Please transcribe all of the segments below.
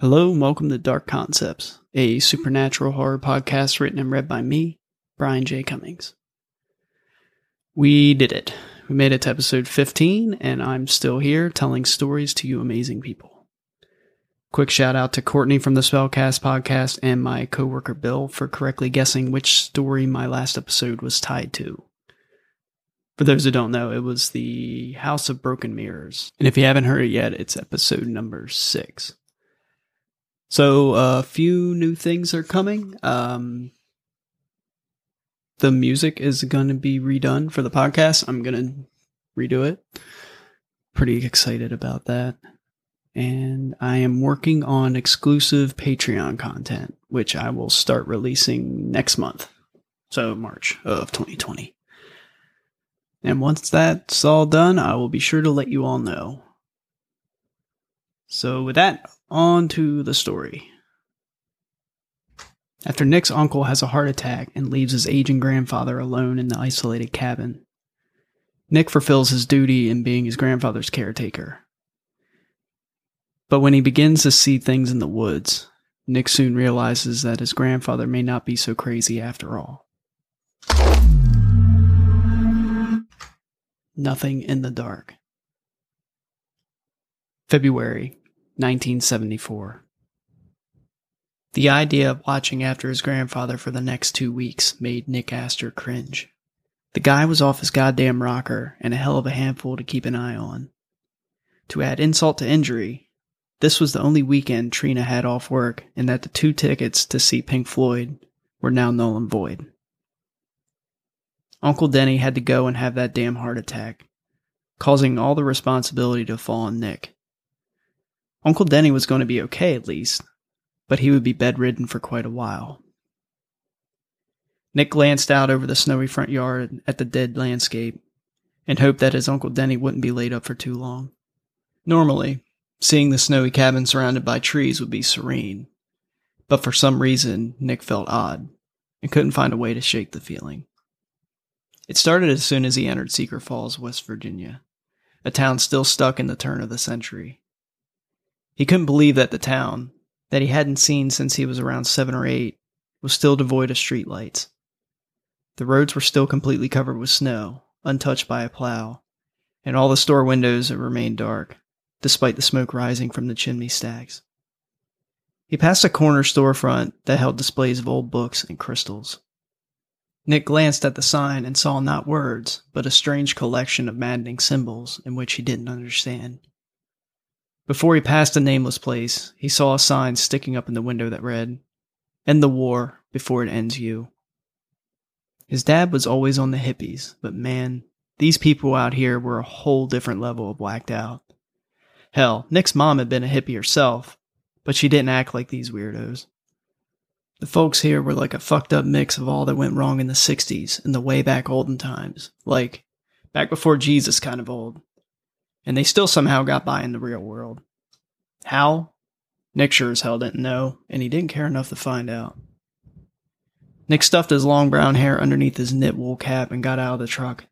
Hello and welcome to Dark Concepts, a supernatural horror podcast written and read by me, Brian J. Cummings. We did it. We made it to episode 15, and I'm still here telling stories to you amazing people. Quick shout out to Courtney from the Spellcast podcast and my coworker Bill for correctly guessing which story my last episode was tied to. For those who don't know, it was the House of Broken Mirrors. And if you haven't heard it yet, it's episode number six. So a few new things are coming. Um, the music is going to be redone for the podcast. I'm going to redo it. Pretty excited about that. And I am working on exclusive Patreon content, which I will start releasing next month. So March of 2020. And once that's all done, I will be sure to let you all know. So with that, on to the story. After Nick's uncle has a heart attack and leaves his aging grandfather alone in the isolated cabin, Nick fulfills his duty in being his grandfather's caretaker. But when he begins to see things in the woods, Nick soon realizes that his grandfather may not be so crazy after all. Nothing in the dark. February 1974. The idea of watching after his grandfather for the next two weeks made Nick Astor cringe. The guy was off his goddamn rocker and a hell of a handful to keep an eye on. To add insult to injury, this was the only weekend Trina had off work and that the two tickets to see Pink Floyd were now null and void. Uncle Denny had to go and have that damn heart attack, causing all the responsibility to fall on Nick. Uncle Denny was going to be okay at least, but he would be bedridden for quite a while. Nick glanced out over the snowy front yard at the dead landscape and hoped that his Uncle Denny wouldn't be laid up for too long. Normally, seeing the snowy cabin surrounded by trees would be serene, but for some reason, Nick felt odd and couldn't find a way to shake the feeling. It started as soon as he entered Seeker Falls, West Virginia, a town still stuck in the turn of the century. He couldn't believe that the town, that he hadn't seen since he was around seven or eight, was still devoid of streetlights. The roads were still completely covered with snow, untouched by a plow, and all the store windows remained dark, despite the smoke rising from the chimney stacks. He passed a corner storefront that held displays of old books and crystals. Nick glanced at the sign and saw not words, but a strange collection of maddening symbols in which he didn't understand. Before he passed a nameless place, he saw a sign sticking up in the window that read, End the war before it ends you. His dad was always on the hippies, but man, these people out here were a whole different level of whacked out. Hell, Nick's mom had been a hippie herself, but she didn't act like these weirdos. The folks here were like a fucked up mix of all that went wrong in the 60s and the way back olden times. Like, back before Jesus kind of old and they still somehow got by in the real world. How? Nick sure as hell didn't know, and he didn't care enough to find out. Nick stuffed his long brown hair underneath his knit wool cap and got out of the truck.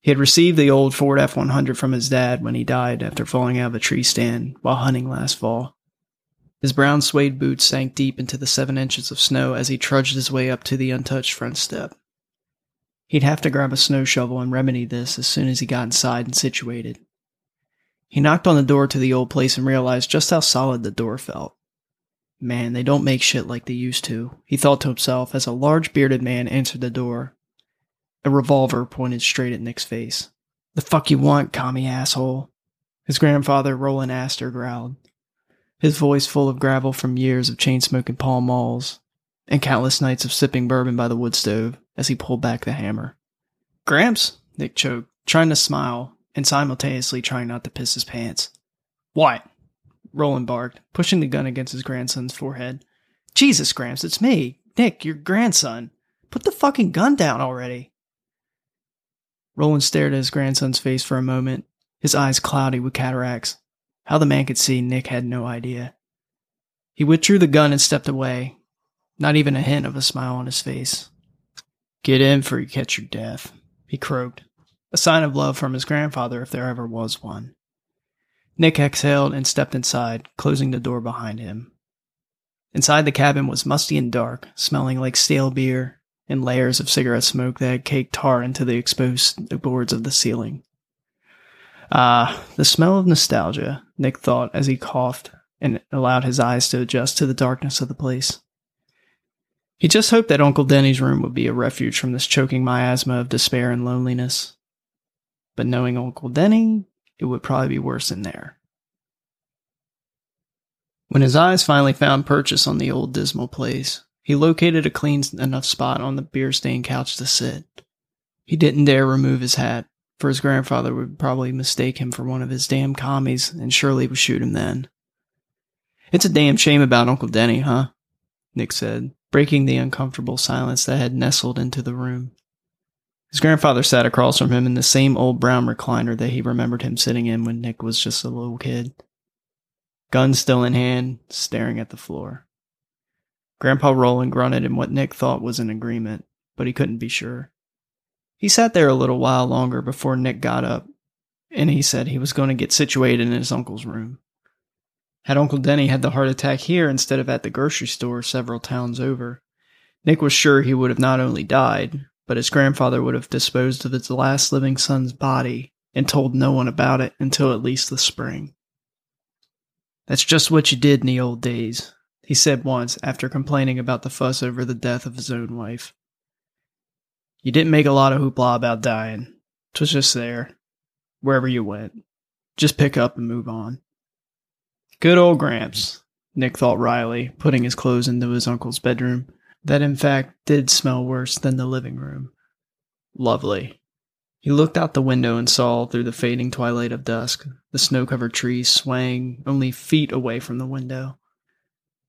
He had received the old Ford F 100 from his dad when he died after falling out of a tree stand while hunting last fall. His brown suede boots sank deep into the seven inches of snow as he trudged his way up to the untouched front step. He'd have to grab a snow shovel and remedy this as soon as he got inside and situated. He knocked on the door to the old place and realized just how solid the door felt. Man, they don't make shit like they used to, he thought to himself as a large bearded man answered the door. A revolver pointed straight at Nick's face. The fuck you want, commie asshole? His grandfather, Roland Astor, growled, his voice full of gravel from years of chain smoking Pall Malls and countless nights of sipping bourbon by the wood stove as he pulled back the hammer. Gramps, Nick choked, trying to smile and simultaneously trying not to piss his pants. What? Roland barked, pushing the gun against his grandson's forehead. Jesus, Gramps, it's me, Nick, your grandson. Put the fucking gun down already. Roland stared at his grandson's face for a moment, his eyes cloudy with cataracts. How the man could see, Nick had no idea. He withdrew the gun and stepped away, not even a hint of a smile on his face. Get in for you catch your death, he croaked, a sign of love from his grandfather if there ever was one. Nick exhaled and stepped inside, closing the door behind him. Inside the cabin was musty and dark, smelling like stale beer and layers of cigarette smoke that had caked tar into the exposed boards of the ceiling. Ah, the smell of nostalgia, Nick thought as he coughed and allowed his eyes to adjust to the darkness of the place. He just hoped that Uncle Denny's room would be a refuge from this choking miasma of despair and loneliness. But knowing Uncle Denny, it would probably be worse in there. When his eyes finally found purchase on the old dismal place, he located a clean enough spot on the beer stained couch to sit. He didn't dare remove his hat, for his grandfather would probably mistake him for one of his damn commies and surely would shoot him then. It's a damn shame about Uncle Denny, huh? Nick said, breaking the uncomfortable silence that had nestled into the room. His grandfather sat across from him in the same old brown recliner that he remembered him sitting in when Nick was just a little kid. Gun still in hand, staring at the floor. Grandpa Roland grunted in what Nick thought was an agreement, but he couldn't be sure. He sat there a little while longer before Nick got up, and he said he was going to get situated in his uncle's room. Had Uncle Denny had the heart attack here instead of at the grocery store several towns over, Nick was sure he would have not only died, but his grandfather would have disposed of his last living son's body and told no one about it until at least the spring. That's just what you did in the old days, he said once after complaining about the fuss over the death of his own wife. You didn't make a lot of hoopla about dying. Twas just there, wherever you went. Just pick up and move on. Good old Gramps, Nick thought wryly, putting his clothes into his uncle's bedroom that in fact did smell worse than the living room. Lovely. He looked out the window and saw, through the fading twilight of dusk, the snow covered trees swaying only feet away from the window.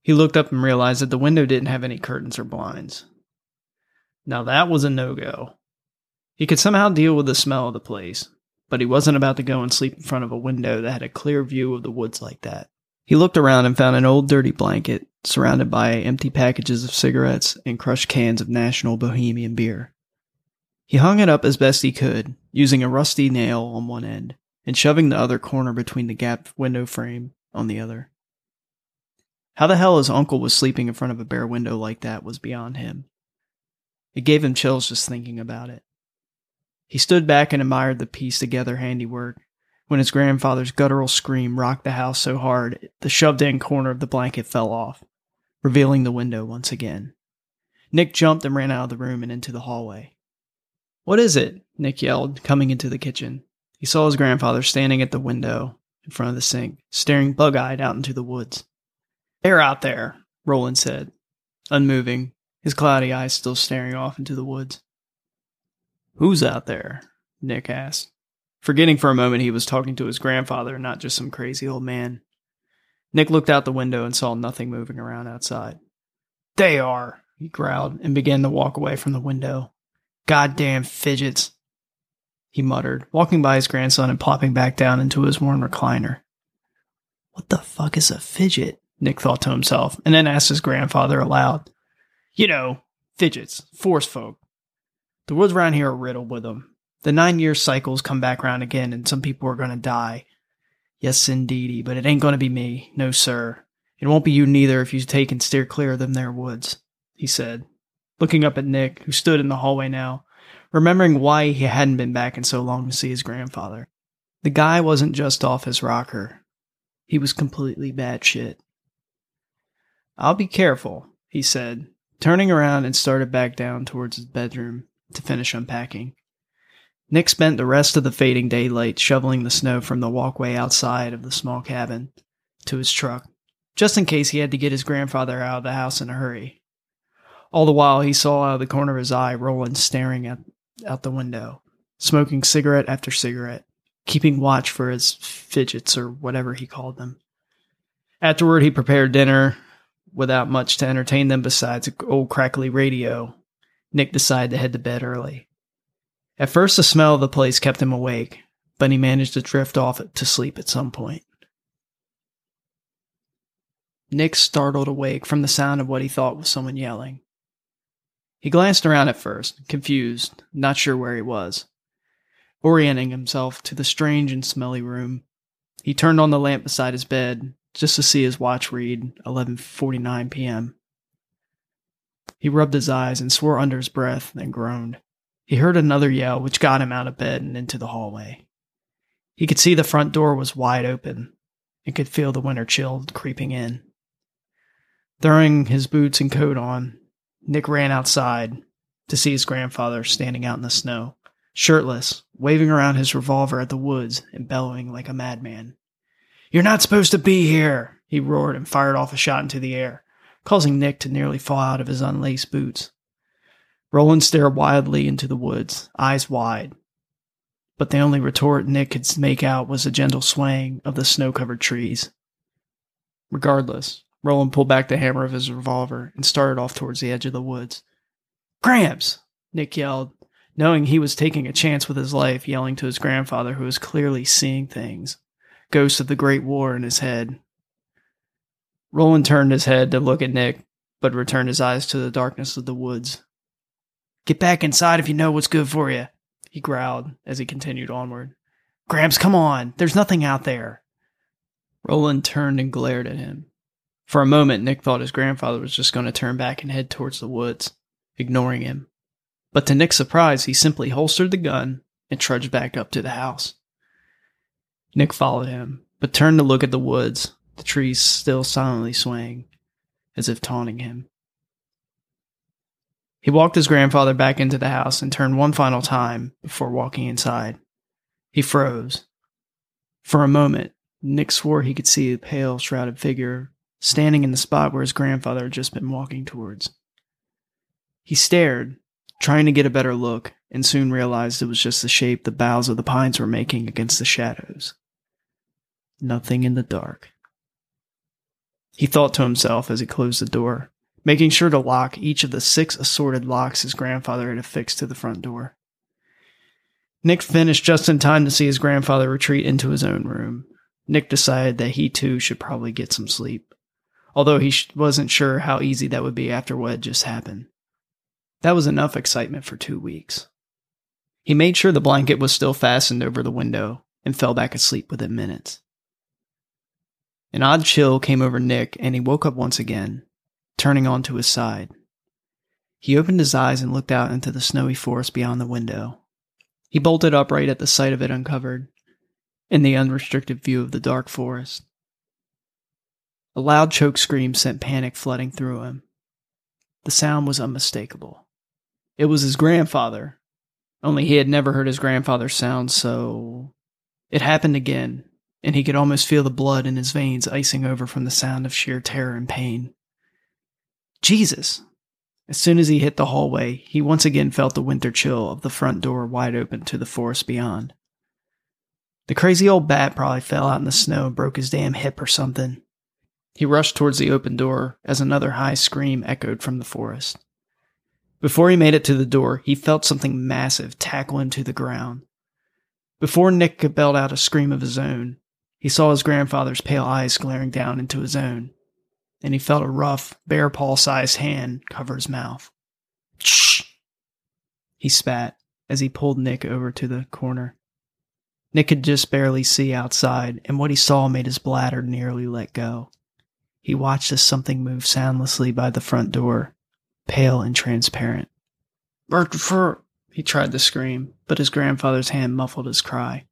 He looked up and realized that the window didn't have any curtains or blinds. Now that was a no go. He could somehow deal with the smell of the place, but he wasn't about to go and sleep in front of a window that had a clear view of the woods like that. He looked around and found an old dirty blanket surrounded by empty packages of cigarettes and crushed cans of National Bohemian beer. He hung it up as best he could, using a rusty nail on one end and shoving the other corner between the gap window frame on the other. How the hell his uncle was sleeping in front of a bare window like that was beyond him. It gave him chills just thinking about it. He stood back and admired the piece together handiwork when his grandfather's guttural scream rocked the house so hard the shoved in corner of the blanket fell off revealing the window once again. Nick jumped and ran out of the room and into the hallway. What is it? Nick yelled, coming into the kitchen. He saw his grandfather standing at the window in front of the sink, staring bug eyed out into the woods. They're out there, Roland said, unmoving, his cloudy eyes still staring off into the woods. Who's out there? Nick asked, forgetting for a moment he was talking to his grandfather, not just some crazy old man. Nick looked out the window and saw nothing moving around outside. They are, he growled and began to walk away from the window. Goddamn fidgets, he muttered, walking by his grandson and plopping back down into his worn recliner. What the fuck is a fidget? Nick thought to himself, and then asked his grandfather aloud. You know, fidgets, force folk. The woods around here are riddled with them. The nine year cycles come back round again, and some people are going to die, Yes, indeedy, but it ain't going to be me. No, sir. It won't be you neither if you take and steer clear of them there woods, he said, looking up at Nick, who stood in the hallway now, remembering why he hadn't been back in so long to see his grandfather. The guy wasn't just off his rocker. He was completely bad shit. I'll be careful, he said, turning around and started back down towards his bedroom to finish unpacking. Nick spent the rest of the fading daylight shoveling the snow from the walkway outside of the small cabin to his truck, just in case he had to get his grandfather out of the house in a hurry. All the while, he saw out of the corner of his eye Roland staring at, out the window, smoking cigarette after cigarette, keeping watch for his fidgets or whatever he called them. Afterward, he prepared dinner without much to entertain them besides old crackly radio. Nick decided to head to bed early. At first, the smell of the place kept him awake, but he managed to drift off to sleep at some point. Nick startled awake from the sound of what he thought was someone yelling. He glanced around at first, confused, not sure where he was. Orienting himself to the strange and smelly room, He turned on the lamp beside his bed just to see his watch read 11:49 p.m. He rubbed his eyes and swore under his breath, then groaned. He heard another yell, which got him out of bed and into the hallway. He could see the front door was wide open and could feel the winter chill creeping in. Throwing his boots and coat on, Nick ran outside to see his grandfather standing out in the snow, shirtless, waving around his revolver at the woods and bellowing like a madman. You're not supposed to be here, he roared and fired off a shot into the air, causing Nick to nearly fall out of his unlaced boots. Roland stared wildly into the woods, eyes wide. But the only retort Nick could make out was a gentle swaying of the snow covered trees. Regardless, Roland pulled back the hammer of his revolver and started off towards the edge of the woods. Gramps! Nick yelled, knowing he was taking a chance with his life, yelling to his grandfather, who was clearly seeing things. Ghosts of the Great War in his head. Roland turned his head to look at Nick, but returned his eyes to the darkness of the woods. Get back inside if you know what's good for you, he growled as he continued onward. Gramps, come on. There's nothing out there. Roland turned and glared at him. For a moment, Nick thought his grandfather was just going to turn back and head towards the woods, ignoring him. But to Nick's surprise, he simply holstered the gun and trudged back up to the house. Nick followed him, but turned to look at the woods, the trees still silently swaying, as if taunting him. He walked his grandfather back into the house and turned one final time before walking inside. He froze. For a moment, Nick swore he could see a pale, shrouded figure standing in the spot where his grandfather had just been walking towards. He stared, trying to get a better look, and soon realized it was just the shape the boughs of the pines were making against the shadows. Nothing in the dark. He thought to himself as he closed the door making sure to lock each of the six assorted locks his grandfather had affixed to the front door. Nick finished just in time to see his grandfather retreat into his own room. Nick decided that he too should probably get some sleep, although he wasn't sure how easy that would be after what had just happened. That was enough excitement for two weeks. He made sure the blanket was still fastened over the window and fell back asleep within minutes. An odd chill came over Nick and he woke up once again, turning onto his side. He opened his eyes and looked out into the snowy forest beyond the window. He bolted upright at the sight of it uncovered, in the unrestricted view of the dark forest. A loud choke scream sent panic flooding through him. The sound was unmistakable. It was his grandfather, only he had never heard his grandfather sound so. It happened again, and he could almost feel the blood in his veins icing over from the sound of sheer terror and pain. Jesus! As soon as he hit the hallway, he once again felt the winter chill of the front door wide open to the forest beyond. The crazy old bat probably fell out in the snow and broke his damn hip or something. He rushed towards the open door as another high scream echoed from the forest. Before he made it to the door, he felt something massive tackle him to the ground. Before Nick could belt out a scream of his own, he saw his grandfather's pale eyes glaring down into his own and he felt a rough, bear paw sized hand cover his mouth. Shh! He spat as he pulled Nick over to the corner. Nick could just barely see outside, and what he saw made his bladder nearly let go. He watched as something moved soundlessly by the front door, pale and transparent. Bertford! He tried to scream, but his grandfather's hand muffled his cry.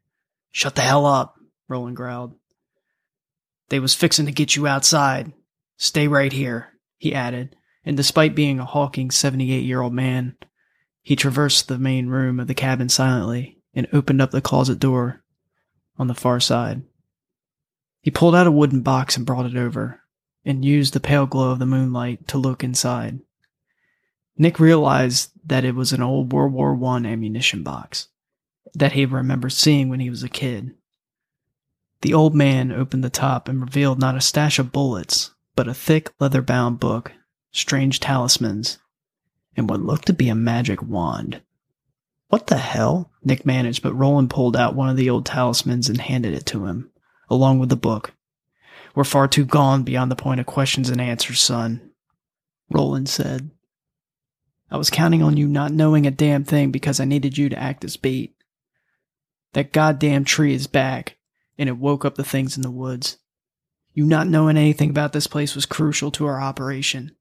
Shut the hell up, Roland growled. They was fixin' to get you outside. Stay right here, he added, and despite being a hulking 78 year old man, he traversed the main room of the cabin silently and opened up the closet door on the far side. He pulled out a wooden box and brought it over, and used the pale glow of the moonlight to look inside. Nick realized that it was an old World War I ammunition box that he remembered seeing when he was a kid. The old man opened the top and revealed not a stash of bullets, but a thick leather bound book, strange talismans, and what looked to be a magic wand. What the hell? Nick managed, but Roland pulled out one of the old talismans and handed it to him, along with the book. We're far too gone beyond the point of questions and answers, son, Roland said. I was counting on you not knowing a damn thing because I needed you to act as bait. That goddamn tree is back, and it woke up the things in the woods. You not knowing anything about this place was crucial to our operation.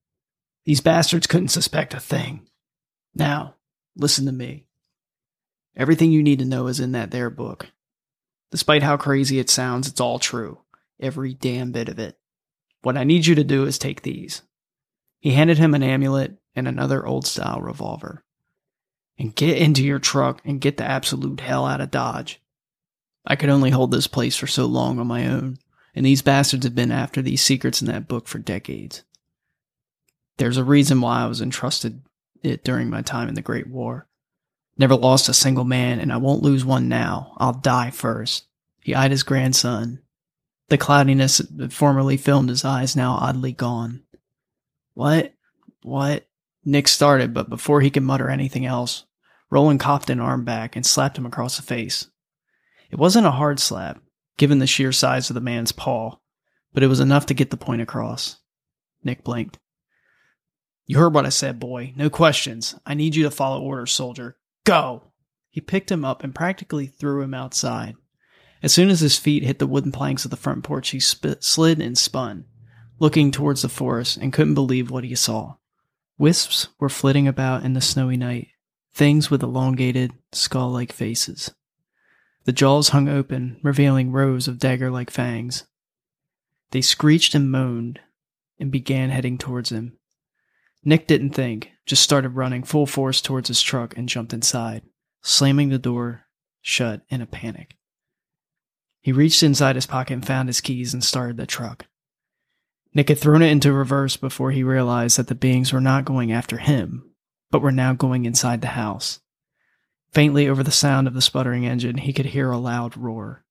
These bastards couldn't suspect a thing. Now, listen to me. Everything you need to know is in that there book. Despite how crazy it sounds, it's all true. Every damn bit of it. What I need you to do is take these. He handed him an amulet and another old style revolver. And get into your truck and get the absolute hell out of Dodge. I could only hold this place for so long on my own, and these bastards have been after these secrets in that book for decades. There's a reason why I was entrusted it during my time in the Great War. Never lost a single man, and I won't lose one now. I'll die first. He eyed his grandson. The cloudiness that formerly filmed his eyes now oddly gone. What? What? Nick started, but before he could mutter anything else, Roland cocked an arm back and slapped him across the face. It wasn't a hard slap, given the sheer size of the man's paw, but it was enough to get the point across. Nick blinked. You heard what I said, boy. No questions. I need you to follow orders, soldier. Go! He picked him up and practically threw him outside. As soon as his feet hit the wooden planks of the front porch, he sp- slid and spun, looking towards the forest, and couldn't believe what he saw. Wisps were flitting about in the snowy night, things with elongated, skull like faces. The jaws hung open, revealing rows of dagger like fangs. They screeched and moaned and began heading towards him. Nick didn't think, just started running full force towards his truck and jumped inside, slamming the door shut in a panic. He reached inside his pocket and found his keys and started the truck. Nick had thrown it into reverse before he realized that the beings were not going after him, but were now going inside the house. Faintly over the sound of the sputtering engine, he could hear a loud roar.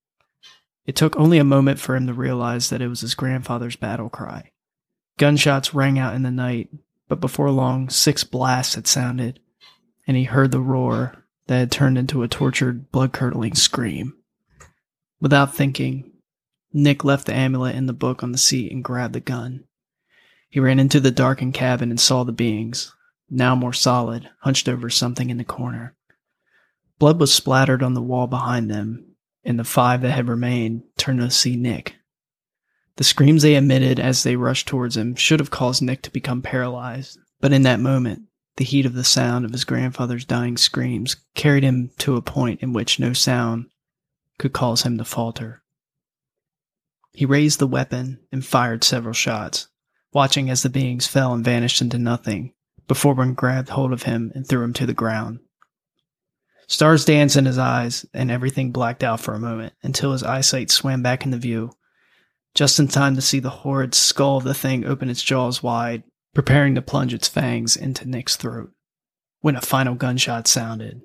It took only a moment for him to realize that it was his grandfather's battle cry. Gunshots rang out in the night, but before long, six blasts had sounded, and he heard the roar that had turned into a tortured, blood curdling scream. Without thinking, Nick left the amulet and the book on the seat and grabbed the gun. He ran into the darkened cabin and saw the beings, now more solid, hunched over something in the corner. Blood was splattered on the wall behind them, and the five that had remained turned to see Nick. The screams they emitted as they rushed towards him should have caused Nick to become paralyzed, but in that moment, the heat of the sound of his grandfather's dying screams carried him to a point in which no sound could cause him to falter. He raised the weapon and fired several shots, watching as the beings fell and vanished into nothing before one grabbed hold of him and threw him to the ground. Stars danced in his eyes, and everything blacked out for a moment until his eyesight swam back into view, just in time to see the horrid skull of the thing open its jaws wide, preparing to plunge its fangs into Nick's throat, when a final gunshot sounded.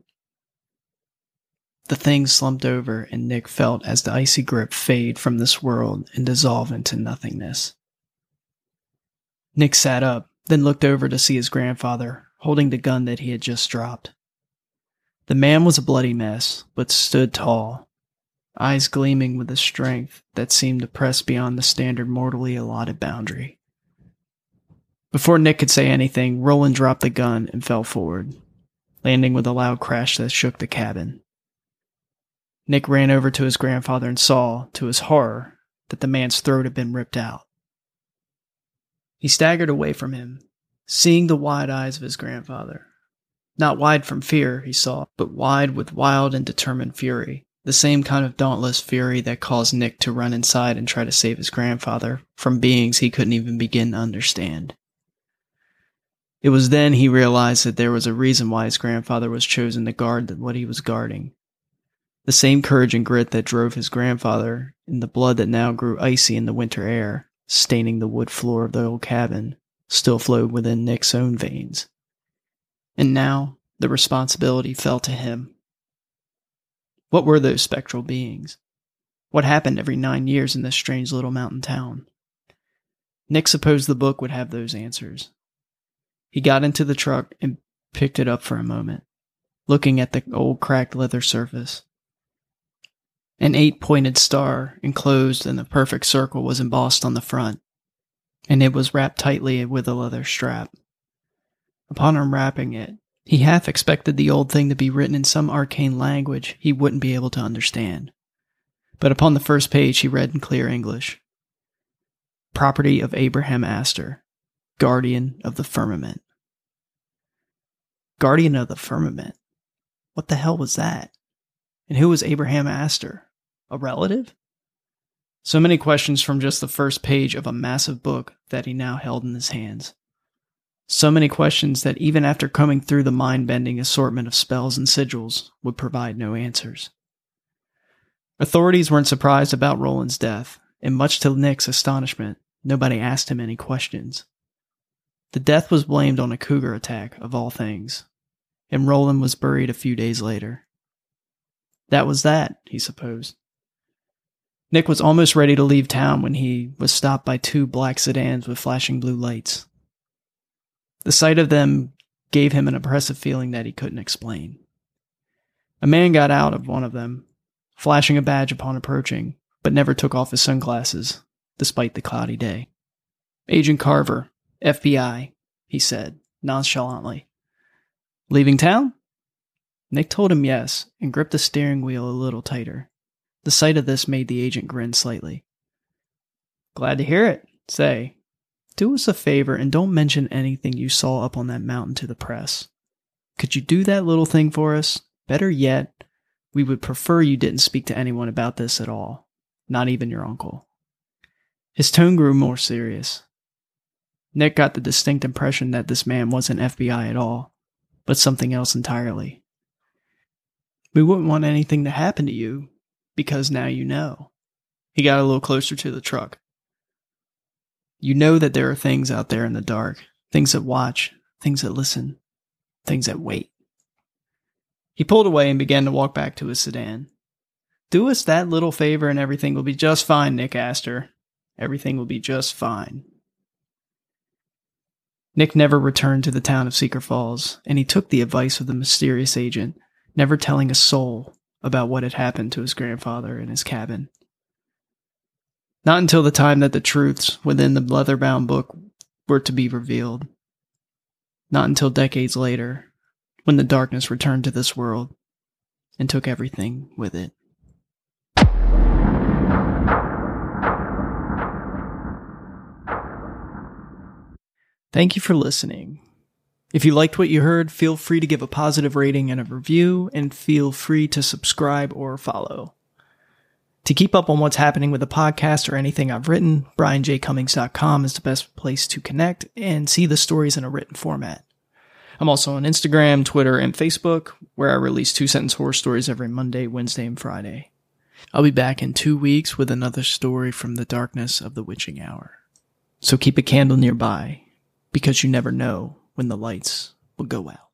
The thing slumped over, and Nick felt as the icy grip fade from this world and dissolve into nothingness. Nick sat up, then looked over to see his grandfather, holding the gun that he had just dropped. The man was a bloody mess, but stood tall, eyes gleaming with a strength that seemed to press beyond the standard mortally allotted boundary. Before Nick could say anything, Roland dropped the gun and fell forward, landing with a loud crash that shook the cabin. Nick ran over to his grandfather and saw, to his horror, that the man's throat had been ripped out. He staggered away from him, seeing the wide eyes of his grandfather. Not wide from fear, he saw, but wide with wild and determined fury, the same kind of dauntless fury that caused Nick to run inside and try to save his grandfather from beings he couldn't even begin to understand. It was then he realized that there was a reason why his grandfather was chosen to guard what he was guarding, the same courage and grit that drove his grandfather in the blood that now grew icy in the winter air, staining the wood floor of the old cabin, still flowed within Nick's own veins. And now the responsibility fell to him. What were those spectral beings? What happened every nine years in this strange little mountain town? Nick supposed the book would have those answers. He got into the truck and picked it up for a moment, looking at the old cracked leather surface. An eight pointed star enclosed in a perfect circle was embossed on the front, and it was wrapped tightly with a leather strap. Upon unwrapping it, he half expected the old thing to be written in some arcane language he wouldn't be able to understand. but upon the first page he read in clear English Property of Abraham Astor, Guardian of the Firmament. Guardian of the Firmament? What the hell was that? And who was Abraham Astor? A relative? So many questions from just the first page of a massive book that he now held in his hands. So many questions that even after combing through the mind bending assortment of spells and sigils would provide no answers. Authorities weren't surprised about Roland's death, and much to Nick's astonishment, nobody asked him any questions. The death was blamed on a cougar attack, of all things, and Roland was buried a few days later. That was that, he supposed. Nick was almost ready to leave town when he was stopped by two black sedans with flashing blue lights. The sight of them gave him an oppressive feeling that he couldn't explain. A man got out of one of them, flashing a badge upon approaching, but never took off his sunglasses, despite the cloudy day. Agent Carver, FBI, he said, nonchalantly. Leaving town? Nick told him yes and gripped the steering wheel a little tighter. The sight of this made the agent grin slightly. Glad to hear it. Say, do us a favor and don't mention anything you saw up on that mountain to the press. Could you do that little thing for us? Better yet, we would prefer you didn't speak to anyone about this at all, not even your uncle. His tone grew more serious. Nick got the distinct impression that this man wasn't FBI at all, but something else entirely. We wouldn't want anything to happen to you, because now you know. He got a little closer to the truck. You know that there are things out there in the dark, things that watch, things that listen, things that wait. He pulled away and began to walk back to his sedan. Do us that little favor and everything will be just fine, Nick Astor. Everything will be just fine. Nick never returned to the town of Seeker Falls, and he took the advice of the mysterious agent, never telling a soul about what had happened to his grandfather in his cabin. Not until the time that the truths within the leather bound book were to be revealed. Not until decades later, when the darkness returned to this world and took everything with it. Thank you for listening. If you liked what you heard, feel free to give a positive rating and a review, and feel free to subscribe or follow. To keep up on what's happening with the podcast or anything I've written, brianjcummings.com is the best place to connect and see the stories in a written format. I'm also on Instagram, Twitter, and Facebook, where I release two sentence horror stories every Monday, Wednesday, and Friday. I'll be back in two weeks with another story from the darkness of the witching hour. So keep a candle nearby, because you never know when the lights will go out.